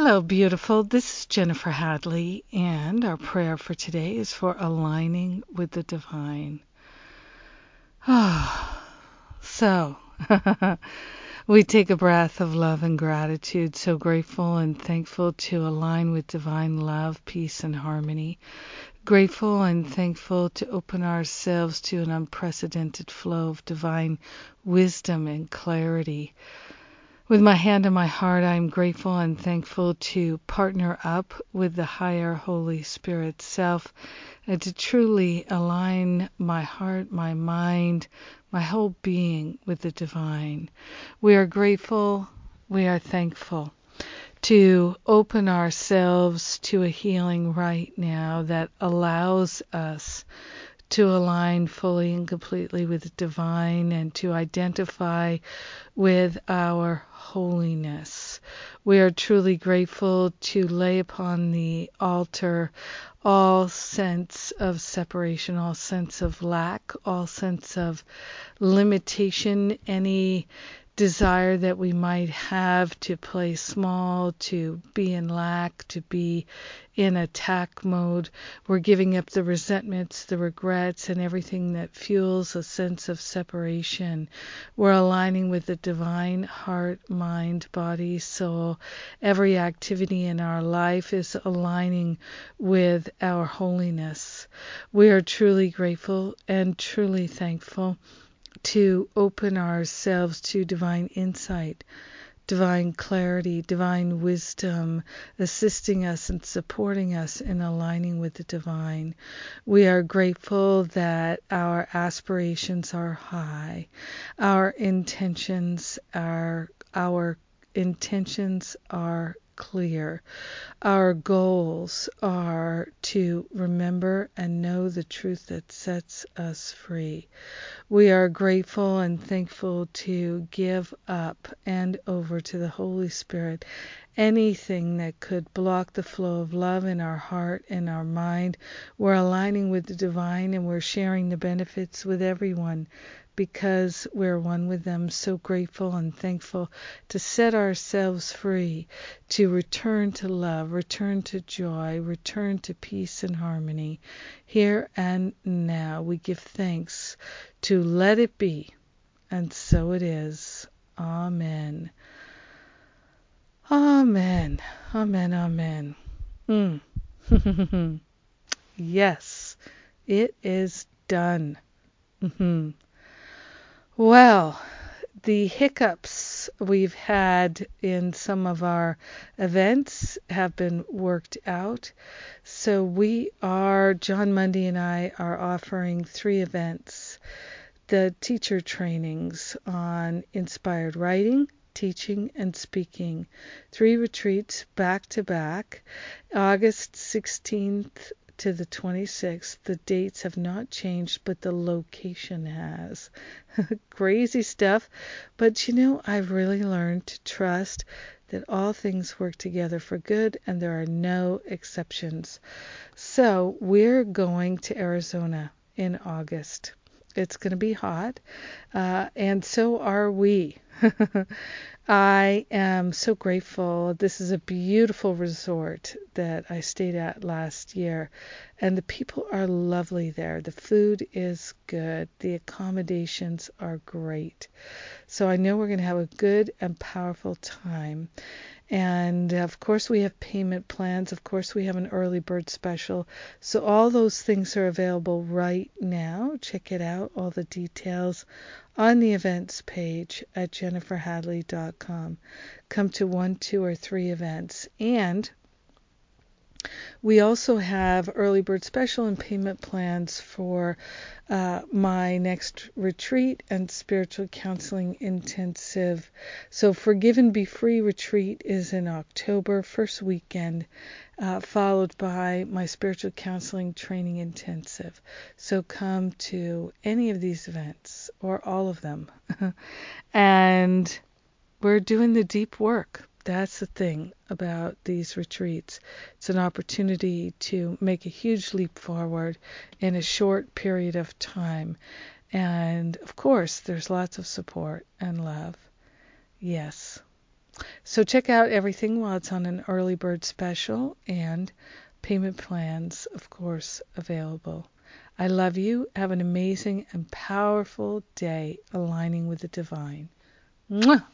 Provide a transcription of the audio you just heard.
Hello, beautiful. This is Jennifer Hadley, and our prayer for today is for aligning with the divine. Ah, so we take a breath of love and gratitude, so grateful and thankful to align with divine love, peace, and harmony. Grateful and thankful to open ourselves to an unprecedented flow of divine wisdom and clarity. With my hand on my heart, I am grateful and thankful to partner up with the higher Holy Spirit self and to truly align my heart, my mind, my whole being with the divine. We are grateful, we are thankful to open ourselves to a healing right now that allows us to align fully and completely with the divine and to identify with our holiness. We are truly grateful to lay upon the altar all sense of separation, all sense of lack, all sense of limitation, any desire that we might have to play small, to be in lack, to be in attack mode. We're giving up the resentments, the regrets, and everything that fuels a sense of separation. We're aligning with the divine heart, mind, body, soul. Every activity in our life is aligning with our holiness. We are truly grateful and truly thankful to open ourselves to divine insight, divine clarity, divine wisdom, assisting us and supporting us in aligning with the divine. We are grateful that our aspirations are high, our intentions are our intentions are clear. Our goals are to remember and know the truth that sets us free. We are grateful and thankful to give up and over to the Holy Spirit anything that could block the flow of love in our heart and our mind. We're aligning with the divine and we're sharing the benefits with everyone because we're one with them, so grateful and thankful to set ourselves free, to return to love, return to joy, return to peace and harmony. Here and now we give thanks to let it be, and so it is. Amen. Amen. Amen. Amen. Mm. yes, it is done. Mm-hmm. Well, the hiccups we've had in some of our events have been worked out. So we are, Jon Mundy and I are offering three events the teacher trainings on inspired writing, teaching, and speaking. Three retreats back to back, August 16th to the 26th. The dates have not changed, but the location has. Crazy stuff. But you know, I've really learned to trust that all things work together for good and there are no exceptions. So, we're going to Arizona in August. It's going to be hot, uh, and so are we. I am so grateful. This is a beautiful resort that I stayed at last year, and the people are lovely there. The food is good, the accommodations are great. So I know we're going to have a good and powerful time. And of course, we have payment plans. Of course, we have an early bird special. So, all those things are available right now. Check it out, all the details on the events page at jenniferhadley.com. Come to one, two, or three events. And we also have early bird special and payment plans for uh, my next retreat and spiritual counseling intensive. So, Forgive Be Free retreat is in October, first weekend, uh, followed by my spiritual counseling training intensive. So, come to any of these events or all of them. and we're doing the deep work that's the thing about these retreats. It's an opportunity to make a huge leap forward in a short period of time. And of course, there's lots of support and love. Yes. So check out everything while it's on an early bird special and payment plans, of course, available. I love you. Have an amazing and powerful day aligning with the divine. Mwah!